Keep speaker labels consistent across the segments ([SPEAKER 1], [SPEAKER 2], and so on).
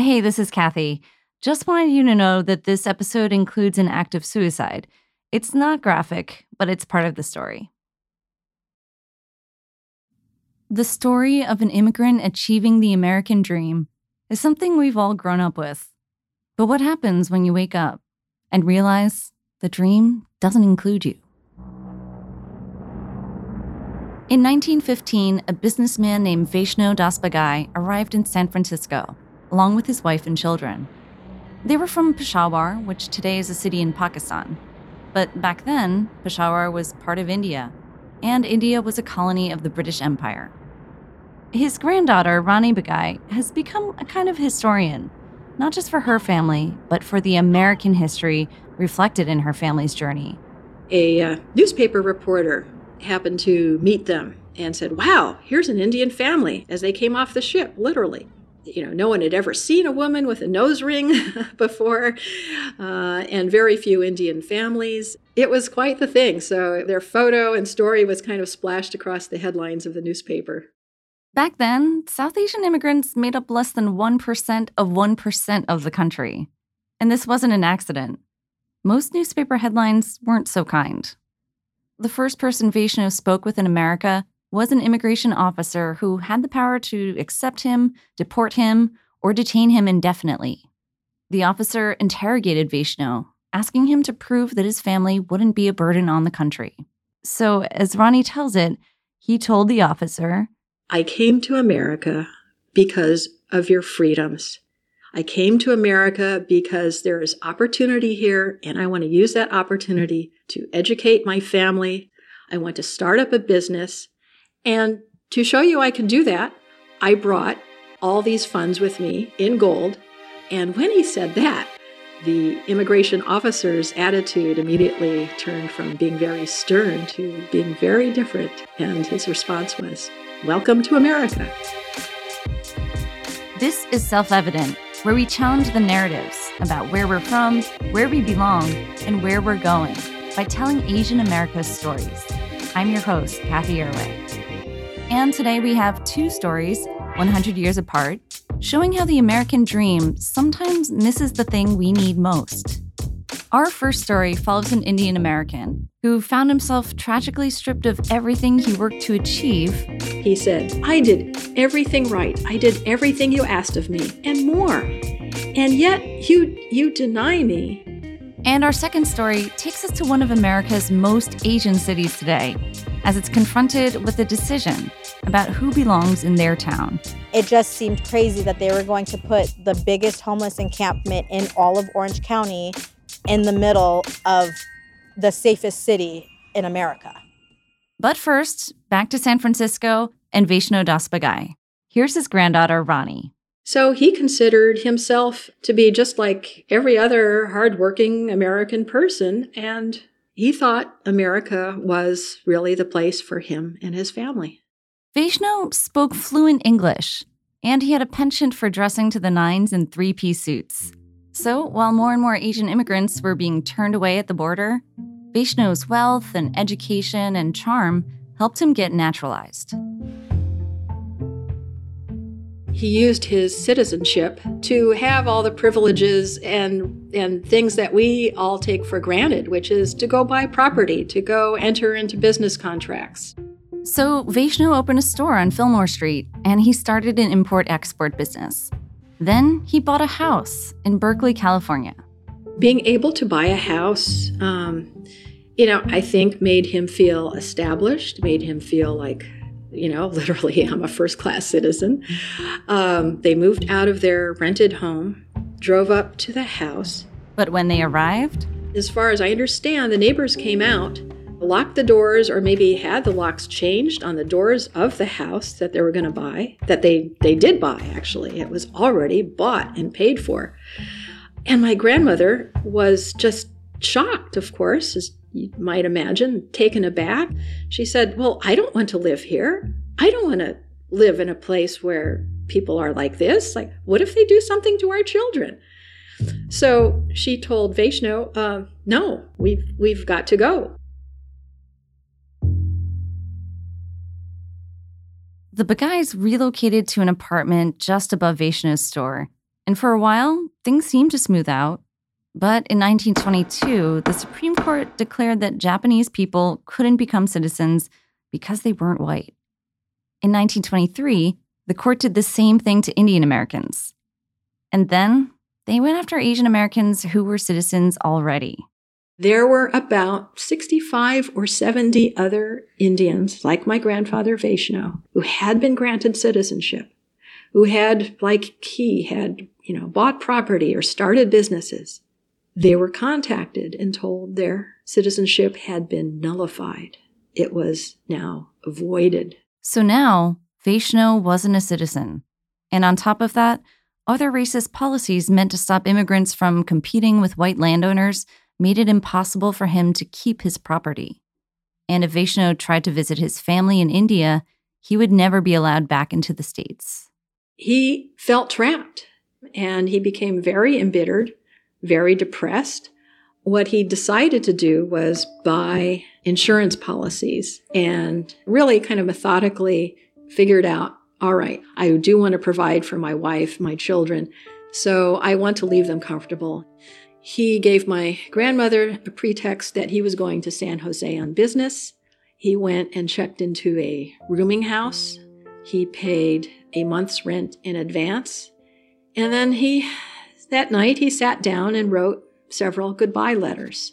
[SPEAKER 1] Hey, this is Kathy. Just wanted you to know that this episode includes an act of suicide. It's not graphic, but it's part of the story. The story of an immigrant achieving the American dream is something we've all grown up with. But what happens when you wake up and realize the dream doesn't include you? In 1915, a businessman named Vaishno Das Bagai arrived in San Francisco, along with his wife and children. They were from Peshawar, which today is a city in Pakistan. But back then, Peshawar was part of India, and India was a colony of the British Empire. His granddaughter, Rani Bagai, has become a kind of historian, not just for her family, but for the American history reflected in her family's journey.
[SPEAKER 2] A uh, newspaper reporter happened to meet them and said, Wow, here's an Indian family as they came off the ship, literally you know, no one had ever seen a woman with a nose ring before, uh, and very few Indian families. It was quite the thing. So their photo and story was kind of splashed across the headlines of the newspaper.
[SPEAKER 1] Back then, South Asian immigrants made up less than 1% of 1% of the country. And this wasn't an accident. Most newspaper headlines weren't so kind. The first person Vaishno spoke with in America was an immigration officer who had the power to accept him, deport him, or detain him indefinitely. The officer interrogated Vaishno, asking him to prove that his family wouldn't be a burden on the country. So, as Rani tells it, he told the officer,
[SPEAKER 2] I came to America because of your freedoms. I came to America because there is opportunity here, and I want to use that opportunity to educate my family. I want to start up a business, and to show you I can do that, I brought all these funds with me in gold. And when he said that, the immigration officer's attitude immediately turned from being very stern to being very different. And his response was, Welcome to America.
[SPEAKER 1] This is Self Evident, where we challenge the narratives about where we're from, where we belong, and where we're going by telling Asian America's stories. I'm your host, Kathy Erway. And today we have two stories, 100 years apart, showing how the American dream sometimes misses the thing we need most. Our first story follows an Indian American who found himself tragically stripped of everything he worked to achieve.
[SPEAKER 2] He said, I did everything right. I did everything you asked of me and more. And yet you you deny me.
[SPEAKER 1] And our second story takes us to one of America's most Asian cities today, as it's confronted with a decision about who belongs in their town.
[SPEAKER 3] It just seemed crazy that they were going to put the biggest homeless encampment in all of Orange County in the middle of the safest city in America.
[SPEAKER 1] But first, back to San Francisco and Vaishno Das Bagai. Here's his granddaughter, Rani.
[SPEAKER 2] So he considered himself to be just like every other hardworking American person, and he thought America was really the place for him and his family.
[SPEAKER 1] Vaishno spoke fluent English, and he had a penchant for dressing to the nines in three piece suits. So, while more and more Asian immigrants were being turned away at the border, Vaishno's wealth and education and charm helped him get naturalized.
[SPEAKER 2] He used his citizenship to have all the privileges and, and things that we all take for granted, which is to go buy property, to go enter into business contracts.
[SPEAKER 1] So Vaishno opened a store on Fillmore Street and he started an import export business. Then he bought a house in Berkeley, California.
[SPEAKER 2] Being able to buy a house, um, you know, I think made him feel established, made him feel like, you know, literally, I'm a first class citizen. Um, they moved out of their rented home, drove up to the house.
[SPEAKER 1] But when they arrived,
[SPEAKER 2] as far as I understand, the neighbors came out locked the doors or maybe had the locks changed on the doors of the house that they were going to buy that they they did buy actually it was already bought and paid for and my grandmother was just shocked of course as you might imagine taken aback she said well i don't want to live here i don't want to live in a place where people are like this like what if they do something to our children so she told Vaishno, uh, "No, we've we've got to go.
[SPEAKER 1] The Bagais relocated to an apartment just above Vaishno's store, And for a while, things seemed to smooth out. But in 1922, the Supreme Court declared that Japanese people couldn't become citizens because they weren't white. In 1923, the court did the same thing to Indian Americans. And then they went after Asian Americans who were citizens already.
[SPEAKER 2] There were about 65 or 70 other Indians, like my grandfather Vaishno, who had been granted citizenship, who had, like he, had, you know, bought property or started businesses. They were contacted and told their citizenship had been nullified. It was now voided.
[SPEAKER 1] So now, Vaishno wasn't a citizen. And on top of that, other racist policies meant to stop immigrants from competing with white landowners made it impossible for him to keep his property. And if Vaishno tried to visit his family in India, he would never be allowed back into the States.
[SPEAKER 2] He felt trapped and he became very embittered, very depressed. What he decided to do was buy insurance policies and really kind of methodically figured out all right, I do want to provide for my wife, my children, so I want to leave them comfortable. He gave my grandmother a pretext that he was going to San Jose on business. He went and checked into a rooming house. He paid a month's rent in advance. And then he, that night, he sat down and wrote several goodbye letters.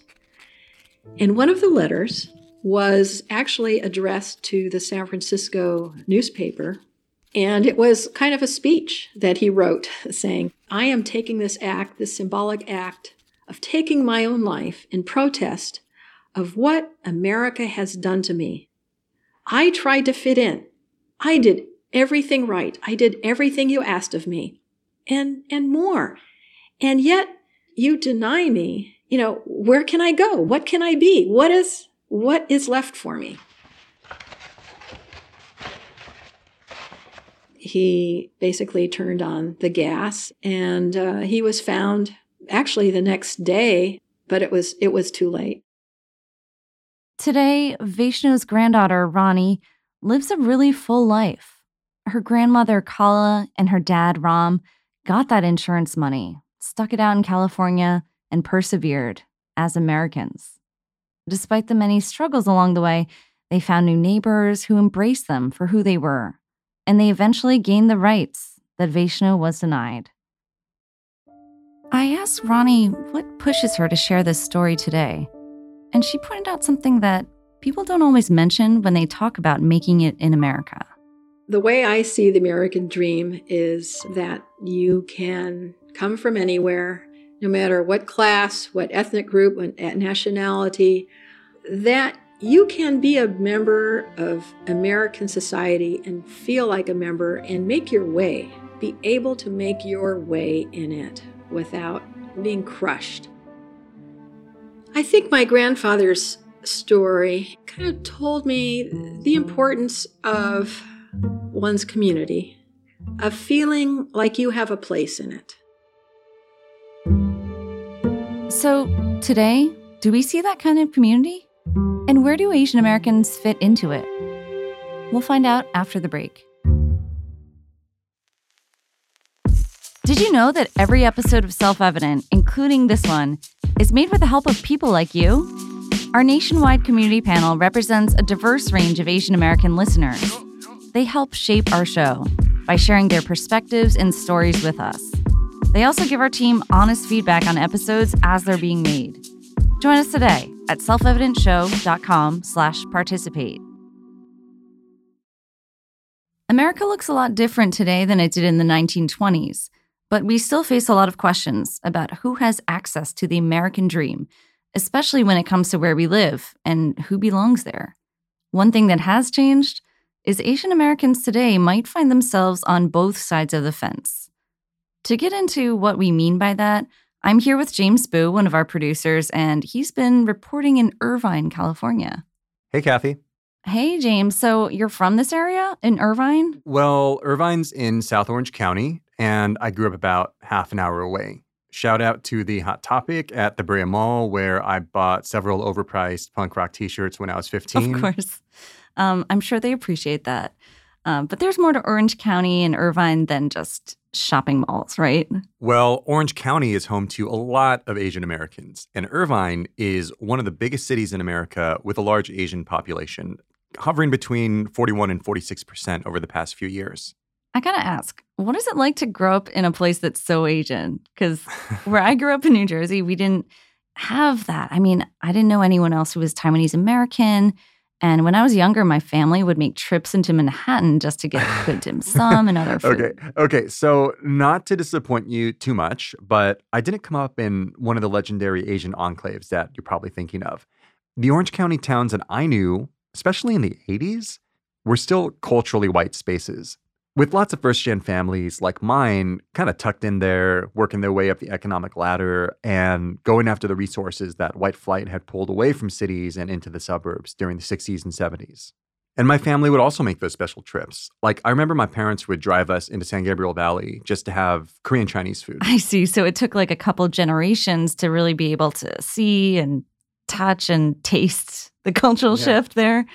[SPEAKER 2] And one of the letters was actually addressed to the San Francisco newspaper. And it was kind of a speech that he wrote saying, I am taking this act, this symbolic act of taking my own life in protest of what America has done to me. I tried to fit in. I did everything right. I did everything you asked of me and, and more. And yet you deny me. You know, where can I go? What can I be? What is, what is left for me? He basically turned on the gas and uh, he was found actually the next day, but it was it was too late.
[SPEAKER 1] Today, Vaishno's granddaughter, Rani, lives a really full life. Her grandmother, Kala, and her dad, Ram, got that insurance money, stuck it out in California, and persevered as Americans. Despite the many struggles along the way, they found new neighbors who embraced them for who they were, and they eventually gained the rights that Vaishno was denied. I asked Rani what pushes her to share this story today, and she pointed out something that people don't always mention when they talk about making it in America.
[SPEAKER 2] The way I see the American dream is that you can come from anywhere, no matter what class, what ethnic group, what nationality, that you can be a member of American society and feel like a member and make your way, be able to make your way in it without being crushed. I think my grandfather's story kind of told me the importance of one's community, of feeling like you have a place in it.
[SPEAKER 1] So, today, do we see that kind of community? And where do Asian Americans fit into it? We'll find out after the break. Did you know that every episode of Self Evident, including this one, is made with the help of people like you? Our nationwide community panel represents a diverse range of Asian American listeners. They help shape our show by sharing their perspectives and stories with us. They also give our team honest feedback on episodes as they're being made. Join us today at selfevidentshow.com slash participate. America looks a lot different today than it did in the 1920s, but we still face a lot of questions about who has access to the American dream, especially when it comes to where we live and who belongs there. One thing that has changed is Asian Americans today might find themselves on both sides of the fence. To get into what we mean by that, I'm here with James Boo, one of our producers, and he's been reporting in Irvine, California.
[SPEAKER 4] Hey, Kathy.
[SPEAKER 1] Hey, James. So you're from this area in Irvine?
[SPEAKER 4] Well, Irvine's in South Orange County, and I grew up about half an hour away. Shout out to the Hot Topic at the Brea Mall, where I bought several overpriced punk rock t shirts when I was 15.
[SPEAKER 1] Of course. Um, I'm sure they appreciate that. Um, but there's more to Orange County and Irvine than just shopping malls, right?
[SPEAKER 4] Well, Orange County is home to a lot of Asian Americans, and Irvine is one of the biggest cities in America with a large Asian population, hovering between 41 and 46% over the past few years.
[SPEAKER 1] I gotta ask, what is it like to grow up in a place that's so Asian? Because where I grew up in New Jersey, we didn't have that. I mean, I didn't know anyone else who was Taiwanese American. And when I was younger, my family would make trips into Manhattan just to get good dim sum and other food.
[SPEAKER 4] Okay. Okay. So, not to disappoint you too much, but I didn't come up in one of the legendary Asian enclaves that you're probably thinking of. The Orange County towns that I knew, especially in the 80s, were still culturally white spaces. With lots of first gen families like mine kind of tucked in there, working their way up the economic ladder and going after the resources that white flight had pulled away from cities and into the suburbs during the 60s and 70s. And my family would also make those special trips. Like, I remember my parents would drive us into San Gabriel Valley just to have Korean Chinese food.
[SPEAKER 1] I see. So it took like a couple generations to really be able to see and touch and taste the cultural
[SPEAKER 4] Yeah.
[SPEAKER 1] shift there.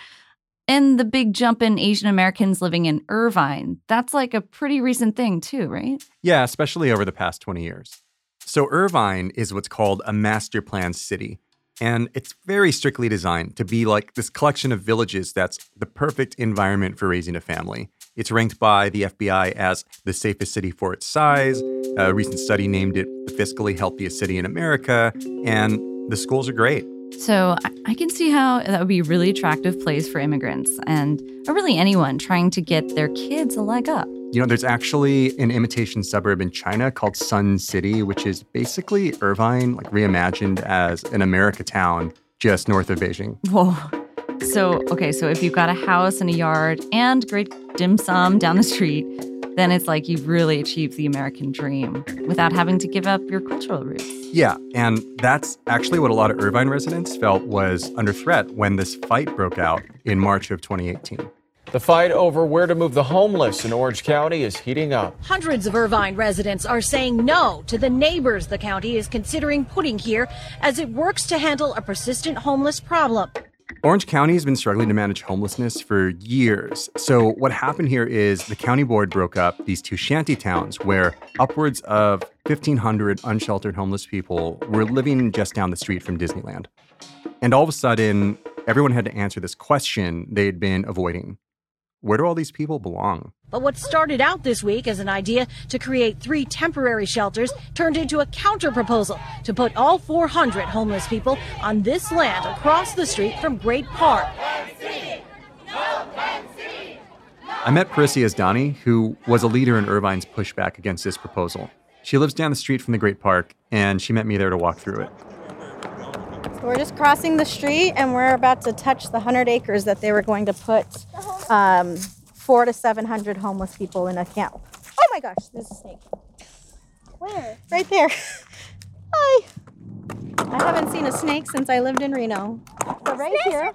[SPEAKER 1] And the big jump in Asian Americans living in Irvine, that's like a pretty recent thing, too, right?
[SPEAKER 4] Yeah, especially over the past 20 years. So, Irvine is what's called a master plan city. And it's very strictly designed to be like this collection of villages that's the perfect environment for raising a family. It's ranked by the FBI as the safest city for its size. A recent study named it the fiscally healthiest city in America. And the schools are great.
[SPEAKER 1] So I, can see how that would be a really attractive place for immigrants and or really anyone trying to get their kids a leg up.
[SPEAKER 4] You know, there's actually an imitation suburb in China called Sun City, which is basically Irvine, like reimagined as an America town just north of Beijing.
[SPEAKER 1] Whoa. So, okay, so if you've got a house and a yard and great dim sum down the street, then it's like you've really achieved the American dream without having to give up your cultural roots.
[SPEAKER 4] Yeah, and that's actually what a lot of Irvine residents felt was under threat when this fight broke out in March of 2018.
[SPEAKER 5] The fight over where to move the homeless in Orange County is heating up.
[SPEAKER 6] Hundreds of Irvine residents are saying no to the neighbors the county is considering putting here as it works to handle a persistent homeless problem.
[SPEAKER 4] Orange County has been struggling to manage homelessness for years. So, what happened here is the county board broke up these two shanty towns where upwards of 1,500 unsheltered homeless people were living just down the street from Disneyland. And all of a sudden, everyone had to answer this question they'd been avoiding Where do all these people belong?
[SPEAKER 6] But what started out this week as an idea to create three temporary shelters turned into a counter proposal to put all 400 homeless people on this land across the street from Great Park.
[SPEAKER 4] I met Parissa Asdani, who was a leader in Irvine's pushback against this proposal. She lives down the street from the Great Park, and she met me there to walk through it.
[SPEAKER 3] So we're just crossing the street and we're about to touch the 100 acres that they were going to put um, four to 700 homeless people in a camp. Oh my gosh, there's a snake. Where? Right there. Hi. I haven't seen a snake since I lived in Reno. But right here.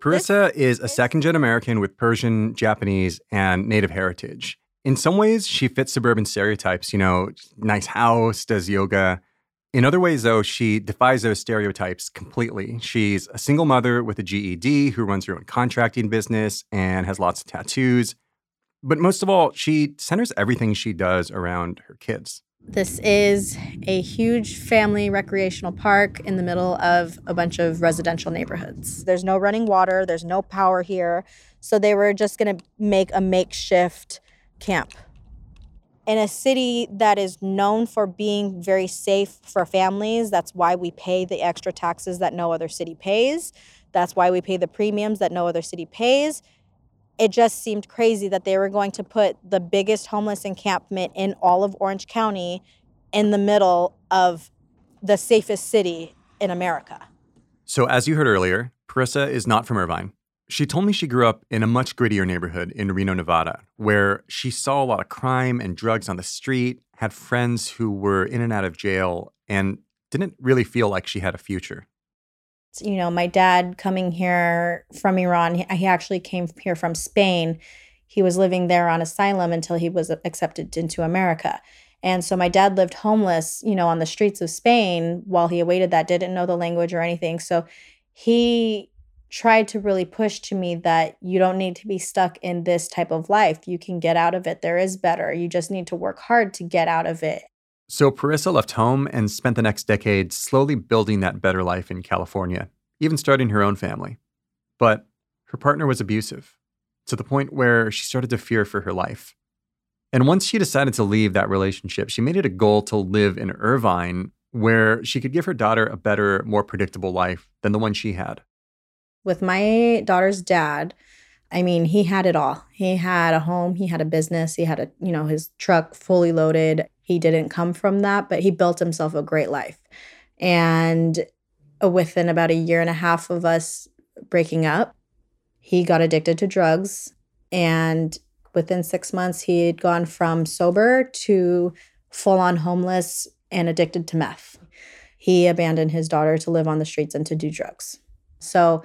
[SPEAKER 4] Parissa is a second gen American with Persian, Japanese, and Native heritage. In some ways, she fits suburban stereotypes, you know, nice house, does yoga. In other ways, though, she defies those stereotypes completely. She's a single mother with a GED who runs her own contracting business and has lots of tattoos. But most of all, she centers everything she does around her kids.
[SPEAKER 3] This is a huge family recreational park in the middle of a bunch of residential neighborhoods. There's no running water, there's no power here. So they were just going to make a makeshift camp. In a city that is known for being very safe for families, that's why we pay the extra taxes that no other city pays. That's why we pay the premiums that no other city pays it just seemed crazy that they were going to put the biggest homeless encampment in all of Orange County in the middle of the safest city in America.
[SPEAKER 4] So, as you heard earlier, Parissa is not from Irvine. She told me she grew up in a much grittier neighborhood in Reno, Nevada, where she saw a lot of crime and drugs on the street, had friends who were in and out of jail, and didn't really feel like she had a future.
[SPEAKER 3] You know, my dad coming here from Iran, he, actually came here from Spain. He was living there on asylum until he was accepted into America. And so my dad lived homeless, you know, on the streets of Spain while he awaited that, didn't know the language or anything. So he tried to really push to me that you don't need to be stuck in this type of life. You can get out of it. There is better. You just need to work hard to get out of it.
[SPEAKER 4] So Parissa left home and spent the next decade slowly building that better life in California, even starting her own family. But her partner was abusive to the point where she started to fear for her life. And once she decided to leave that relationship, she made it a goal to live in Irvine where she could give her daughter a better, more predictable life than the one she had.
[SPEAKER 3] With my daughter's dad, I mean, he had it all. He had a home, he had a business, he had a, you know, his truck fully loaded. He didn't come from that, but he built himself a great life. And within about a year and a half of us breaking up, he got addicted to drugs. And within six months, he had gone from sober to full on homeless and addicted to meth. He abandoned his daughter to live on the streets and to do drugs. So,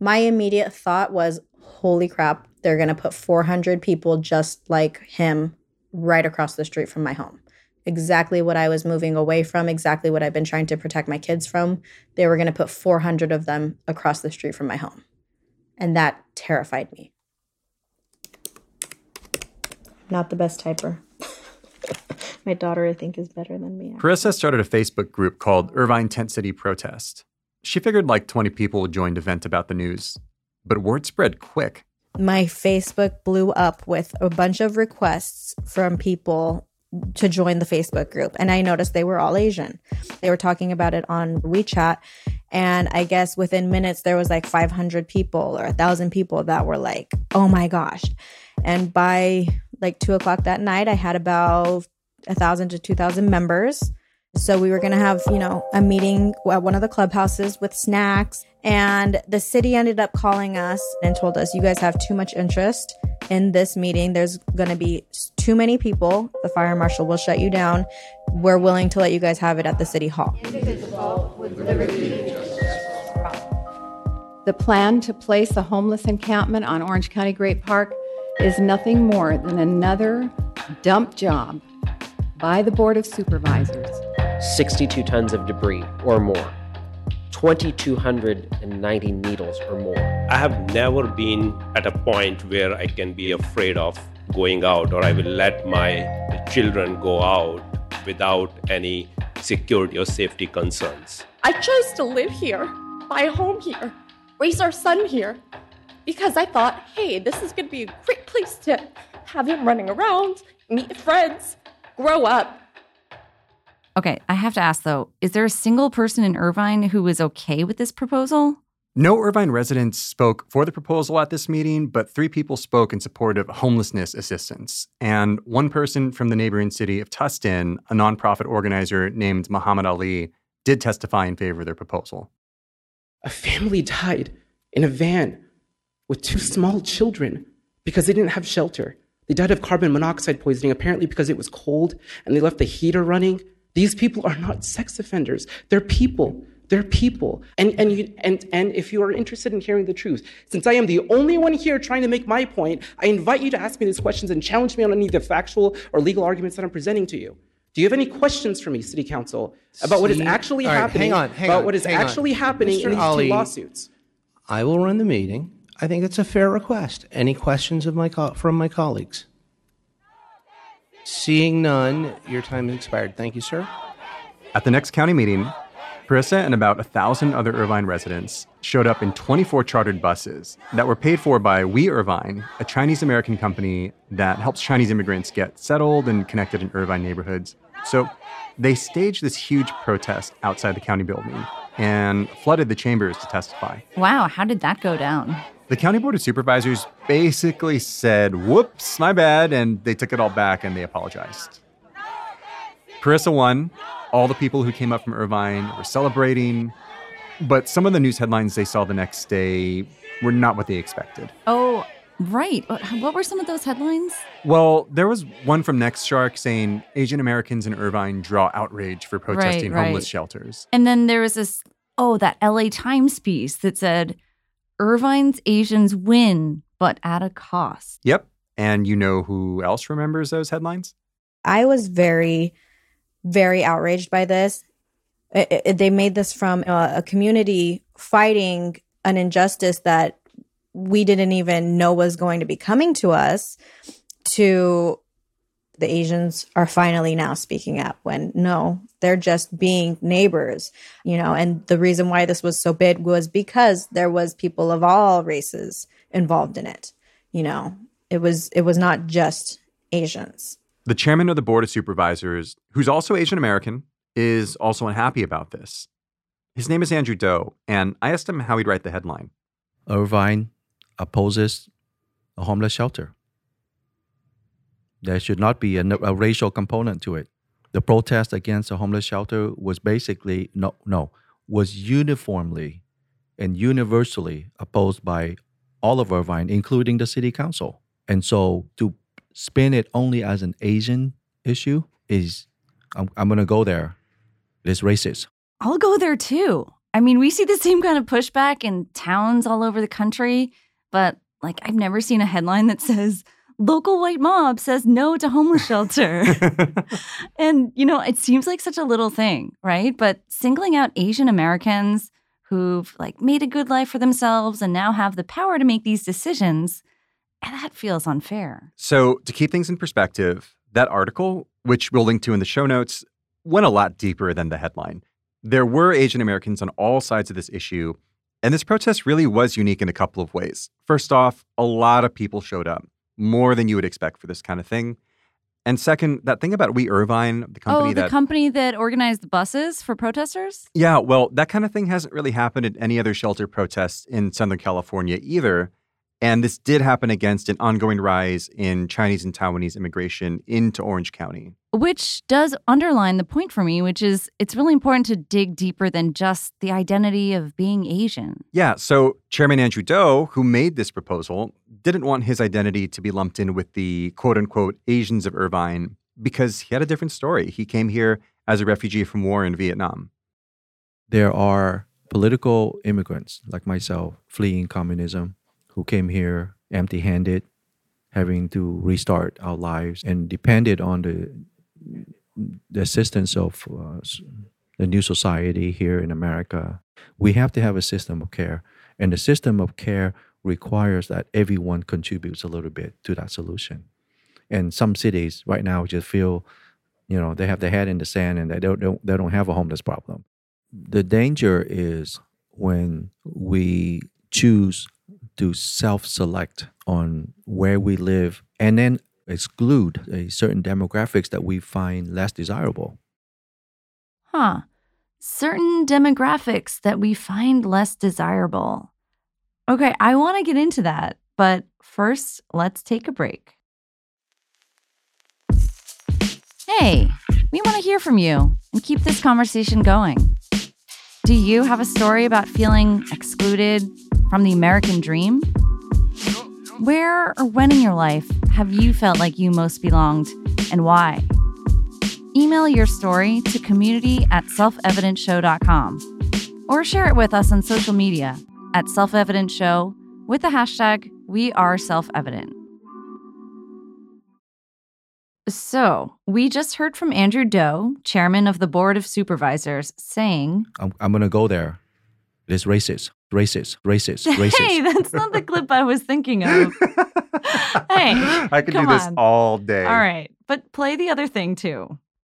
[SPEAKER 3] my immediate thought was, holy crap, they're going to put 400 people just like him right across the street from my home. Exactly what I was moving away from, exactly what I've been trying to protect my kids from. They were going to put 400 of them across the street from my home. And that terrified me. Not the best typer. my daughter, I think, is better than me.
[SPEAKER 4] Parissa started a Facebook group called Irvine Tent City Protest. She figured like 20 people would join to vent about the news, but word spread quick.
[SPEAKER 3] My Facebook blew up with a bunch of requests from people to join the Facebook group. And I noticed they were all Asian. They were talking about it on WeChat. And I guess within minutes, there was like 500 people or a thousand people that were like, oh my gosh. And by like two o'clock that night, I had about a thousand to 2,000 members. So we were going to have, you know, a meeting at one of the clubhouses with snacks. And the city ended up calling us and told us, you guys have too much interest in this meeting. There's going to be too many people. The fire marshal will shut you down. We're willing to let you guys have it at the city hall.
[SPEAKER 7] The plan to place a homeless encampment on Orange County Great Park is nothing more than another dump job by the Board of Supervisors.
[SPEAKER 8] 62 tons of debris or more, 2,290 needles or more.
[SPEAKER 9] I have never been at a point where I can be afraid of going out or I will let my children go out without any security or safety concerns.
[SPEAKER 10] I chose to live here, buy a home here, raise our son here, because I thought, hey, this is going to be a great place to have him running around, meet friends, grow up.
[SPEAKER 1] Okay, I have to ask though, is there a single person in Irvine who is okay with this proposal?
[SPEAKER 4] No Irvine residents spoke for the proposal at this meeting, but three people spoke in support of homelessness assistance. And one person from the neighboring city of Tustin, a nonprofit organizer named Muhammad Ali, did testify in favor of their proposal.
[SPEAKER 11] A family died in a van with two small children because they didn't have shelter. They died of carbon monoxide poisoning, apparently because it was cold and they left the heater running. These people are not sex offenders. They're people. They're people. And, and, you, and, and if you are interested in hearing the truth, since I am the only one here trying to make my point, I invite you to ask me these questions and challenge me on any of the factual or legal arguments that I'm presenting to you. Do you have any questions for me, City Council, about what is actually
[SPEAKER 12] right,
[SPEAKER 11] happening?
[SPEAKER 12] hang on, hang
[SPEAKER 11] about
[SPEAKER 12] on,
[SPEAKER 11] what is actually
[SPEAKER 12] on.
[SPEAKER 11] happening
[SPEAKER 12] Mr.
[SPEAKER 11] in these
[SPEAKER 12] Ali,
[SPEAKER 11] two lawsuits?
[SPEAKER 12] I will run the meeting. I think it's a fair request. Any questions of my co- from my colleagues? Seeing none, your time has expired. Thank you, sir.
[SPEAKER 4] At the next county meeting, Parissa and about a thousand other Irvine residents showed up in 24 chartered buses that were paid for by We Irvine, a Chinese American company that helps Chinese immigrants get settled and connected in Irvine neighborhoods. So they staged this huge protest outside the county building and flooded the chambers to testify.
[SPEAKER 1] Wow, how did that go down?
[SPEAKER 4] The county board of supervisors basically said, whoops, my bad, and they took it all back and they apologized. Parissa won. All the people who came up from Irvine were celebrating, but some of the news headlines they saw the next day were not what they expected.
[SPEAKER 1] Oh, right. What were some of those headlines?
[SPEAKER 4] Well, there was one from NextShark saying Asian Americans in Irvine draw outrage for protesting
[SPEAKER 1] right.
[SPEAKER 4] homeless shelters.
[SPEAKER 1] And then there was this, oh, that LA Times piece that said, Irvine's Asians win, but at a cost.
[SPEAKER 4] Yep. And you know who else remembers those headlines?
[SPEAKER 3] I was very, very outraged by this. It- it- they made this from uh, a community fighting an injustice that we didn't even know was going to be coming to us to the Asians are finally now speaking up when no, they're just being neighbors, you know, and the reason why this was so big was because there was people of all races involved in it. You know, it was it was not just Asians.
[SPEAKER 4] The chairman of the board of supervisors, who's also Asian American, is also unhappy about this. His name is Andrew Do, and I asked him how he'd write the headline.
[SPEAKER 13] Irvine opposes a homeless shelter. There should not be a, a, racial component to it. The protest against the homeless shelter was basically no no was uniformly and universally opposed by all of Irvine, including the city council. And so to spin it only as an Asian issue is I'm, I'm going to go there. It's racist.
[SPEAKER 1] I'll go there too. I mean, we see the same kind of pushback in towns all over the country, but like I've never seen a headline that says local white mob says no to homeless shelter. and, you know, it seems like such a little thing, right? But singling out Asian Americans who've like made a good life for themselves and now have the power to make these decisions, eh, that feels unfair.
[SPEAKER 4] So, to keep things in perspective, that article, which we'll link to in the show notes, went a lot deeper than the headline. There were Asian Americans on all sides of this issue, and this protest really was unique in a couple of ways. First off, a lot of people showed up more than you would expect for this kind of thing. And second, that thing about We Irvine, the oh, company
[SPEAKER 1] oh, the
[SPEAKER 4] that
[SPEAKER 1] company that organized the buses for protesters?
[SPEAKER 4] Yeah, well, that kind of thing hasn't really happened at any other shelter protests in Southern California either. And this did happen against an ongoing rise in Chinese and Taiwanese immigration into Orange County.
[SPEAKER 1] Which does underline the point for me, which is it's really important to dig deeper than just the identity of being Asian.
[SPEAKER 4] Yeah. So, Chairman Andrew Do, who made this proposal, didn't want his identity to be lumped in with the quote unquote Asians of Irvine because he had a different story. He came here as a refugee from war in Vietnam.
[SPEAKER 13] There are political immigrants like myself fleeing communism who came here empty handed, having to restart our lives, and depended on the, the assistance of uh, the new society here in America. We have to have a system of care, and the system of care requires that everyone contributes a little bit to that solution. And some cities right now just feel, you know, they have their head in the sand and they don't, don't they don't have a homeless problem. The danger is when we choose to self select on where we live and then exclude a certain demographics that we find less desirable.
[SPEAKER 1] Huh. Certain demographics that we find less desirable. Okay, I want to get into that, but first, let's take a break. Hey, we want to hear from you and keep this conversation going. Do you have a story about feeling excluded from the American dream? Where or when in your life have you felt like you most belonged and why? Email your story to community at selfevidentshow.com or share it with us on social media at Self Show with the hashtag We Are Self Evident. So, we just heard from Andrew Do, chairman of the Board of Supervisors, saying,
[SPEAKER 13] I'm, I'm going to go there. It is racist racist, racist, racist.
[SPEAKER 1] Hey, that's not the clip I was thinking of. hey,
[SPEAKER 4] I could do this
[SPEAKER 1] on.
[SPEAKER 4] all day.
[SPEAKER 1] All right, but play the other thing too.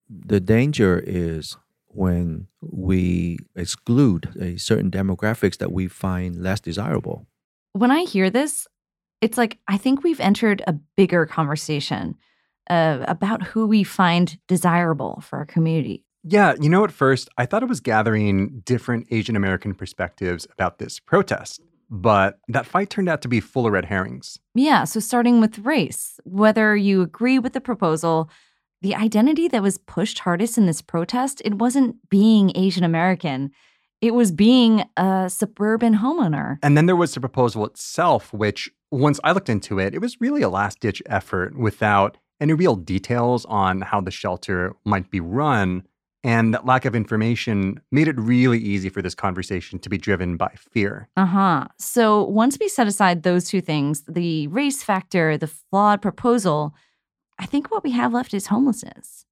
[SPEAKER 13] The danger is when we exclude a certain demographics that we find less desirable.
[SPEAKER 1] When I hear this, it's like I think we've entered a bigger conversation uh, about who we find desirable for our community.
[SPEAKER 4] Yeah, you know, at first, I thought it was gathering different Asian American perspectives about this protest, but that fight turned out to be full of red herrings.
[SPEAKER 1] Yeah, so starting with race, whether you agree with the proposal, the identity that was pushed hardest in this protest, it wasn't being Asian American. It was being a suburban homeowner.
[SPEAKER 4] And then there was the proposal itself, which, once I looked into it, it was really a last ditch effort without any real details on how the shelter might be run and that lack of information made it really easy for this conversation to be driven by fear.
[SPEAKER 1] Uh huh. So once we set aside those two things, the race factor, the flawed proposal, I think what we have left is homelessness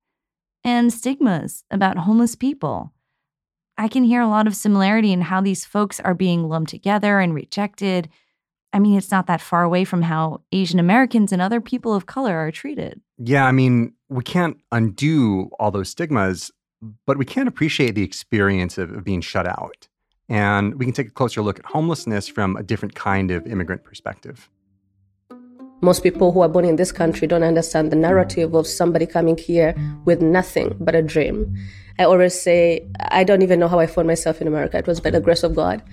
[SPEAKER 1] and stigmas about homeless people. I can hear a lot of similarity in how these folks are being lumped together and rejected. I mean, it's not that far away from how Asian Americans and other people of color are treated.
[SPEAKER 4] Yeah, I mean, we can't undo all those stigmas, but we can't appreciate the experience of, of being shut out. And we can take a closer look at homelessness from a different kind of immigrant perspective.
[SPEAKER 14] Most people who are born in this country don't understand the narrative of somebody coming here with nothing but a dream. I always say, I don't even know how I found myself in America. It was by the grace of God.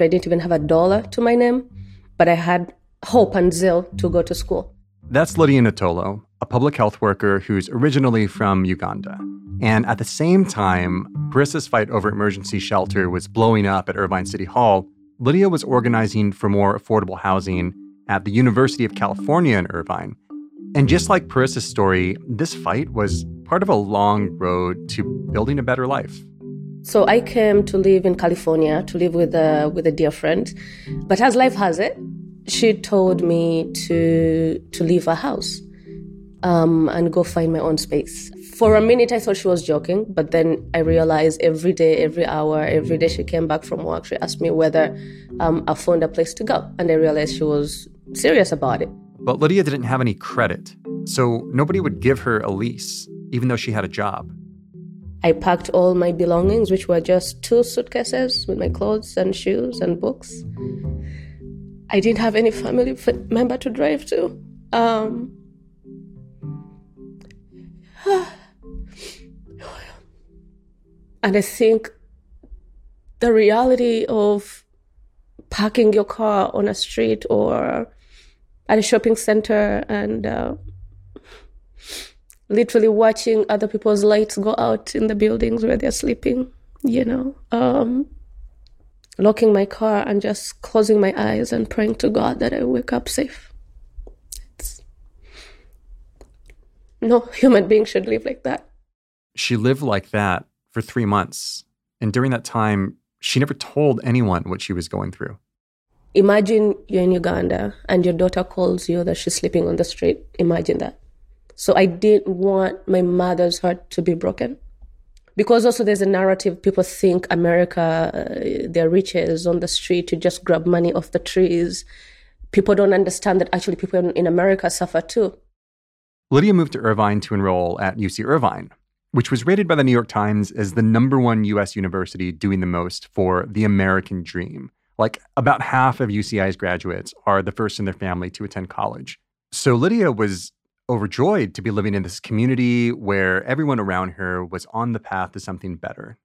[SPEAKER 14] I didn't even have a dollar to my name, but I had hope and zeal to go to school.
[SPEAKER 4] That's Lydia Natolo, a public health worker who's originally from Uganda. And at the same time, Parissa's fight over emergency shelter was blowing up at Irvine City Hall. Lydia was organizing for more affordable housing at the University of California in Irvine. And just like Parissa's story, this fight was part of a long road to building a better life.
[SPEAKER 14] So I came to live in California to live with a with a dear friend, but as life has it, she told me to to leave her house um, and go find my own space. For a minute, I thought she was joking, but then I realized every day, every hour, every day she came back from work, she asked me whether um, I found a place to go, and I realized she was serious about it.
[SPEAKER 4] But Lydia didn't have any credit, so nobody would give her a lease, even though she had a job.
[SPEAKER 14] I packed all my belongings, which were just two suitcases with my clothes and shoes and books. I didn't have any family member to drive to. Um, and I think the reality of parking your car on a street or at a shopping center and uh, literally watching other people's lights go out in the buildings where they're sleeping, you know, um, locking my car and just closing my eyes and praying to God that I wake up safe. It's, no human being should live like that.
[SPEAKER 4] She lived like that for three months. And during that time, she never told anyone what she was going through.
[SPEAKER 14] Imagine you're in Uganda and your daughter calls you that she's sleeping on the street. Imagine that. So I didn't want my mother's heart to be broken. Because also there's a narrative people think America, uh, their riches on the street to just grab money off the trees. People don't understand that actually people in, in America suffer too.
[SPEAKER 4] Lydia moved to Irvine to enroll at UC Irvine, which was rated by the New York Times as the number one US university doing the most for the American dream. Like about half of UCI's graduates are the first in their family to attend college. So Lydia was overjoyed to be living in this community where everyone around her was on the path to something better.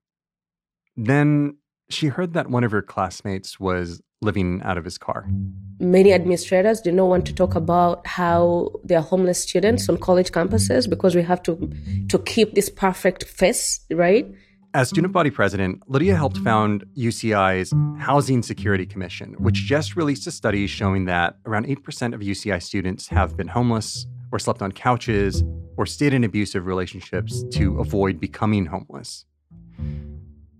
[SPEAKER 4] Then she heard that one of her classmates was living out of his car.
[SPEAKER 14] Many administrators do not want to talk about how there are homeless students on college campuses because we have to to keep this perfect face, right?
[SPEAKER 4] As student body president, Lydia helped found UCI's Housing Security Commission, which just released a study showing that around 8% of UCI students have been homeless or slept on couches or stayed in abusive relationships to avoid becoming homeless.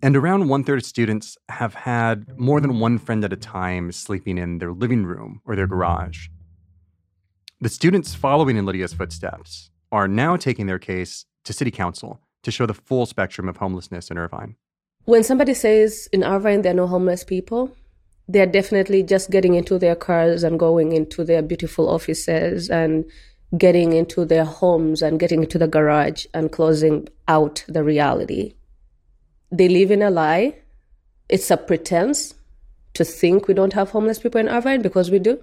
[SPEAKER 4] And around one third of students have had more than one friend at a time sleeping in their living room or their garage. The students following in Lydia's footsteps are now taking their case to City Council to show the full spectrum of homelessness in Irvine.
[SPEAKER 14] When somebody says in Irvine there are no homeless people, they're definitely just getting into their cars and going into their beautiful offices and getting into their homes and getting into the garage and closing out the reality. They live in a lie. It's a pretense to think we don't have homeless people in Irvine because we do.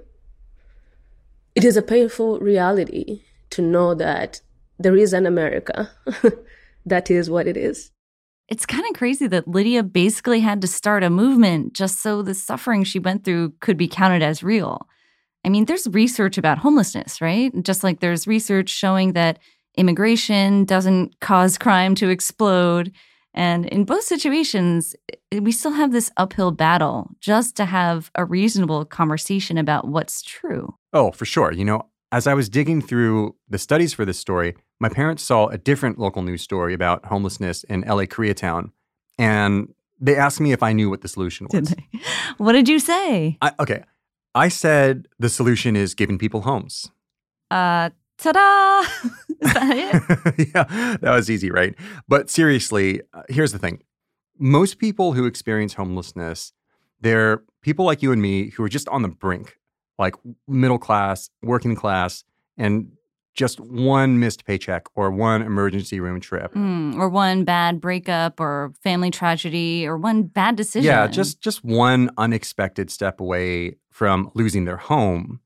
[SPEAKER 14] It is a painful reality to know that there is an America. that is what it is.
[SPEAKER 1] It's kind of crazy that Lydia basically had to start a movement just so the suffering she went through could be counted as real. I mean, there's research about homelessness, right? Just like there's research showing that immigration doesn't cause crime to explode. And in both situations, we still have this uphill battle just to have a reasonable conversation about what's true.
[SPEAKER 4] Oh, for sure. You know, as I was digging through the studies for this story, my parents saw a different local news story about homelessness in LA Koreatown. And they asked me if I knew what the solution was.
[SPEAKER 1] Did they? What did you say?
[SPEAKER 4] I, okay. I said the solution is giving people homes.
[SPEAKER 1] Uh, ta-da! is that
[SPEAKER 4] it? yeah, that was easy, right? But seriously, uh, here's the thing. most people who experience homelessness, they're people like you and me who are just on the brink, like middle class, working class, and just one missed paycheck or one emergency room trip.
[SPEAKER 1] Mm, or one bad breakup or family tragedy or one bad decision.
[SPEAKER 4] Yeah, just just one unexpected step away from losing their home.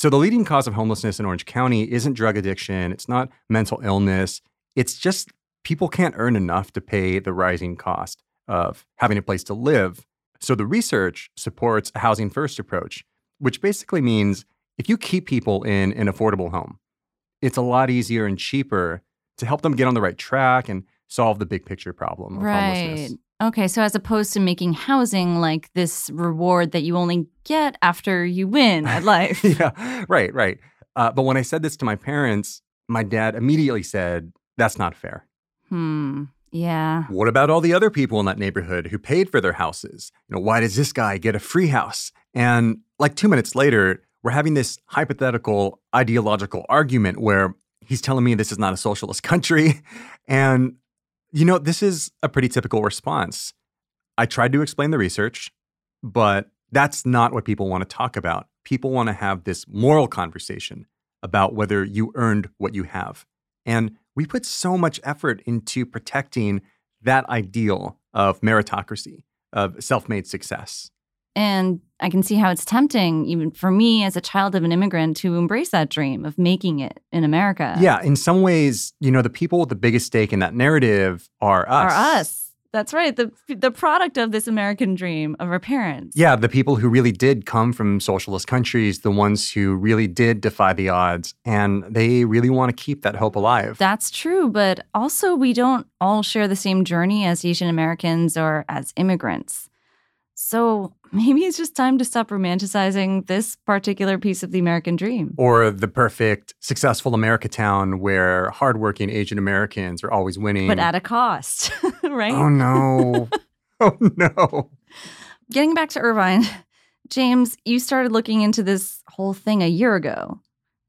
[SPEAKER 4] So the leading cause of homelessness in Orange County isn't drug addiction, it's not mental illness. It's just people can't earn enough to pay the rising cost of having a place to live. So the research supports a housing first approach, which basically means if you keep people in an affordable home, it's a lot easier and cheaper to help them get on the right track and solve the big picture problem of
[SPEAKER 1] right.
[SPEAKER 4] homelessness.
[SPEAKER 1] Okay, so as opposed to making housing like this reward that you only get after you win at life.
[SPEAKER 4] yeah, right, right. Uh, but when I said this to my parents, my dad immediately said, That's not fair.
[SPEAKER 1] Hmm. Yeah.
[SPEAKER 4] What about all the other people in that neighborhood who paid for their houses? You know, why does this guy get a free house? And like two minutes later, we're having this hypothetical ideological argument where he's telling me this is not a socialist country. And, you know, this is a pretty typical response. I tried to explain the research, but that's not what people want to talk about. People want to have this moral conversation about whether you earned what you have. And we put so much effort into protecting that ideal of meritocracy, of self made success.
[SPEAKER 1] And I can see how it's tempting, even for me as a child of an immigrant, to embrace that dream of making it in America.
[SPEAKER 4] Yeah, in some ways, you know, the people with the biggest stake in that narrative are us.
[SPEAKER 1] Are us. That's right. The the product of this American dream of our parents.
[SPEAKER 4] Yeah, the people who really did come from socialist countries, the ones who really did defy the odds, and they really want to keep that hope alive.
[SPEAKER 1] That's true, but also we don't all share the same journey as Asian Americans or as immigrants. So maybe it's just time to stop romanticizing this particular piece of the American dream.
[SPEAKER 4] Or the perfect, successful America town where hardworking Asian Americans are always winning.
[SPEAKER 1] But at a cost, right?
[SPEAKER 4] Oh, no. oh, no.
[SPEAKER 1] Getting back to Irvine, James, you started looking into this whole thing a year ago.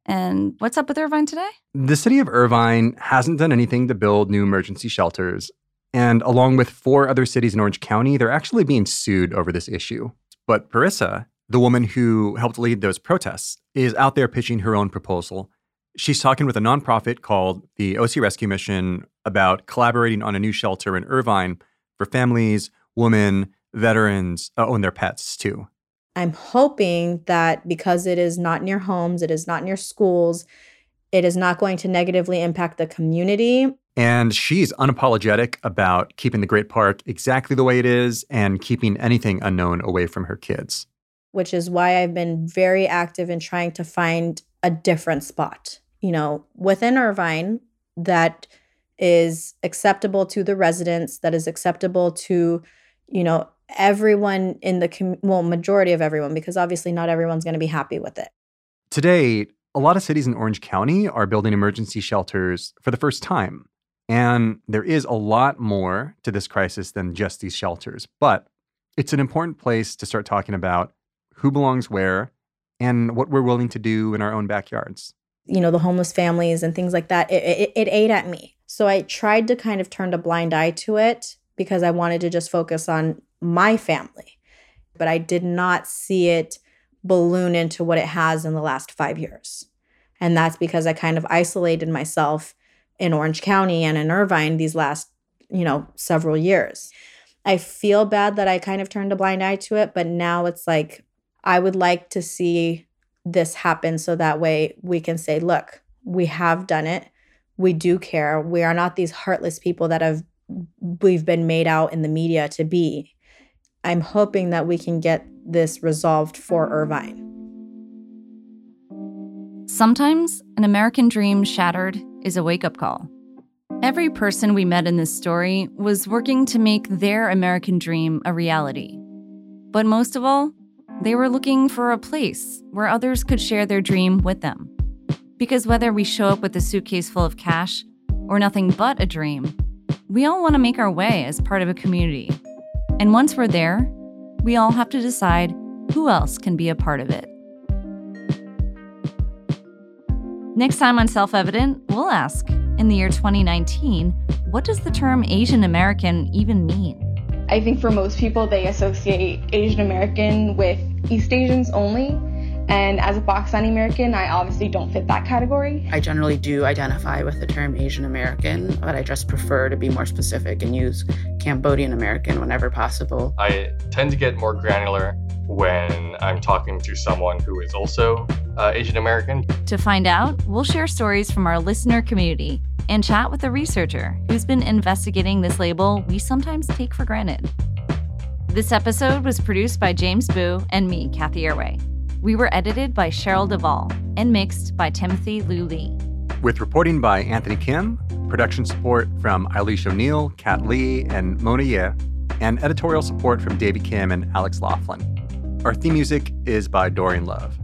[SPEAKER 1] And what's up with Irvine today?
[SPEAKER 4] The city of Irvine hasn't done anything to build new emergency shelters. And along with four other cities in Orange County, they're actually being sued over this issue. But Parissa, the woman who helped lead those protests, is out there pitching her own proposal. She's talking with a nonprofit called the OC Rescue Mission about collaborating on a new shelter in Irvine for families, women, veterans, uh, oh, and their pets too.
[SPEAKER 3] I'm hoping that because it is not near homes, it is not near schools, it is not going to negatively impact the community.
[SPEAKER 4] And she's unapologetic about keeping the Great Park exactly the way it is and keeping anything unknown away from her kids.
[SPEAKER 3] Which is why I've been very active in trying to find a different spot, you know, within Irvine that is acceptable to the residents, that is acceptable to, you know, everyone in the com- well majority of everyone because obviously not everyone's going to be happy with it.
[SPEAKER 4] Today, a lot of cities in Orange County are building emergency shelters for the first time. And there is a lot more to this crisis than just these shelters. But it's an important place to start talking about who belongs where and what we're willing to do in our own backyards.
[SPEAKER 3] You know, the homeless families and things like that, it, it, it ate at me. So I tried to kind of turn a blind eye to it because I wanted to just focus on my family. But I did not see it balloon into what it has in the last five years. And that's because I kind of isolated myself in Orange County and in Irvine these last, you know, several years. I feel bad that I kind of turned a blind eye to it, but now it's like I would like to see this happen so that way we can say, look, we have done it. We do care. We are not these heartless people that have we've been made out in the media to be. I'm hoping that we can get this resolved for Irvine.
[SPEAKER 1] Sometimes an American dream shattered is a wake up call. Every person we met in this story was working to make their American dream a reality. But most of all, they were looking for a place where others could share their dream with them. Because whether we show up with a suitcase full of cash or nothing but a dream, we all want to make our way as part of a community. And once we're there, we all have to decide who else can be a part of it. Next time on Self Evident, we'll ask in the year 2019, what does the term Asian American even mean?
[SPEAKER 15] I think for most people, they associate Asian American with East Asians only. And as a Pakistani American, I obviously don't fit that category.
[SPEAKER 16] I generally do identify with the term Asian American, but I just prefer to be more specific and use Cambodian American whenever possible.
[SPEAKER 17] I tend to get more granular when I'm talking to someone who is also uh, Asian American.
[SPEAKER 1] To find out, we'll share stories from our listener community and chat with a researcher who's been investigating this label we sometimes take for granted. This episode was produced by James Boo and me, Cathy Erway. We were edited by Cheryl Duvall and mixed by Timothy Liu Lee.
[SPEAKER 4] With reporting by Anthony Kim, production support from Eilish O'Neill, Kat Lee, and Mona Ye, and editorial support from Davey Kim and Alex Laughlin. Our theme music is by Dorian Love.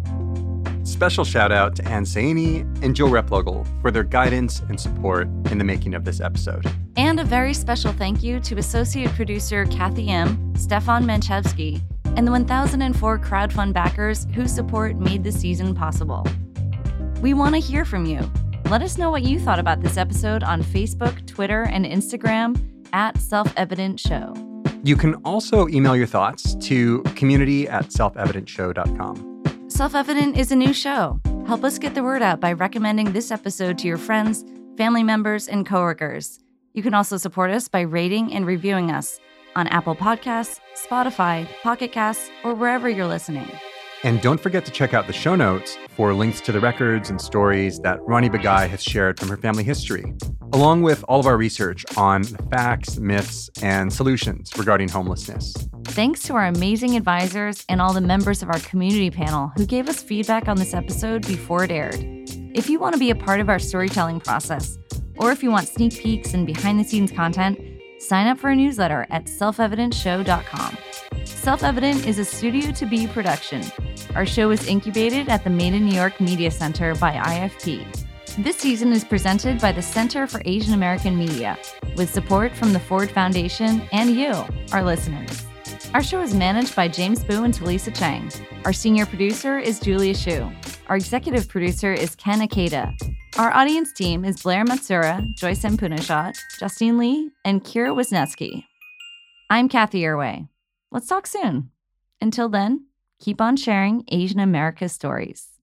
[SPEAKER 4] Special shout out to Ann Saini and Joe Replogle for their guidance and support in the making of this episode.
[SPEAKER 1] And a very special thank you to associate producer Kathy M., Stefan Manchevsky, and the 1004 crowdfund backers whose support made the season possible. We want to hear from you. Let us know what you thought about this episode on Facebook, Twitter, and Instagram at Self Evident Show.
[SPEAKER 4] You can also email your thoughts to community at selfevidentshow.com.
[SPEAKER 1] Self Evident is a new show. Help us get the word out by recommending this episode to your friends, family members, and coworkers. You can also support us by rating and reviewing us on Apple Podcasts, Spotify, Pocket Casts, or wherever you're listening.
[SPEAKER 4] And don't forget to check out the show notes for links to the records and stories that Rani Bagai has shared from her family history, along with all of our research on facts, myths, and solutions regarding homelessness.
[SPEAKER 1] Thanks to our amazing advisors and all the members of our community panel who gave us feedback on this episode before it aired. If you want to be a part of our storytelling process, or if you want sneak peeks and behind the scenes content, sign up for a newsletter at selfevidentshow.com. Self Evident is a Studio to Be production. Our show is incubated at the Made in New York Media Center by IFP. This season is presented by the Center for Asian American Media, with support from the Ford Foundation and you, our listeners. Our show is managed by James Boo and Talisa Chang. Our senior producer is Julia Shu. Our executive producer is Ken Akeda. Our audience team is Blair Matsura, Joyce M. Punashat, Justine Lee, and Kira Wisniewski. I'm Cathy Erway. Let's talk soon. Until then, keep on sharing Asian America stories.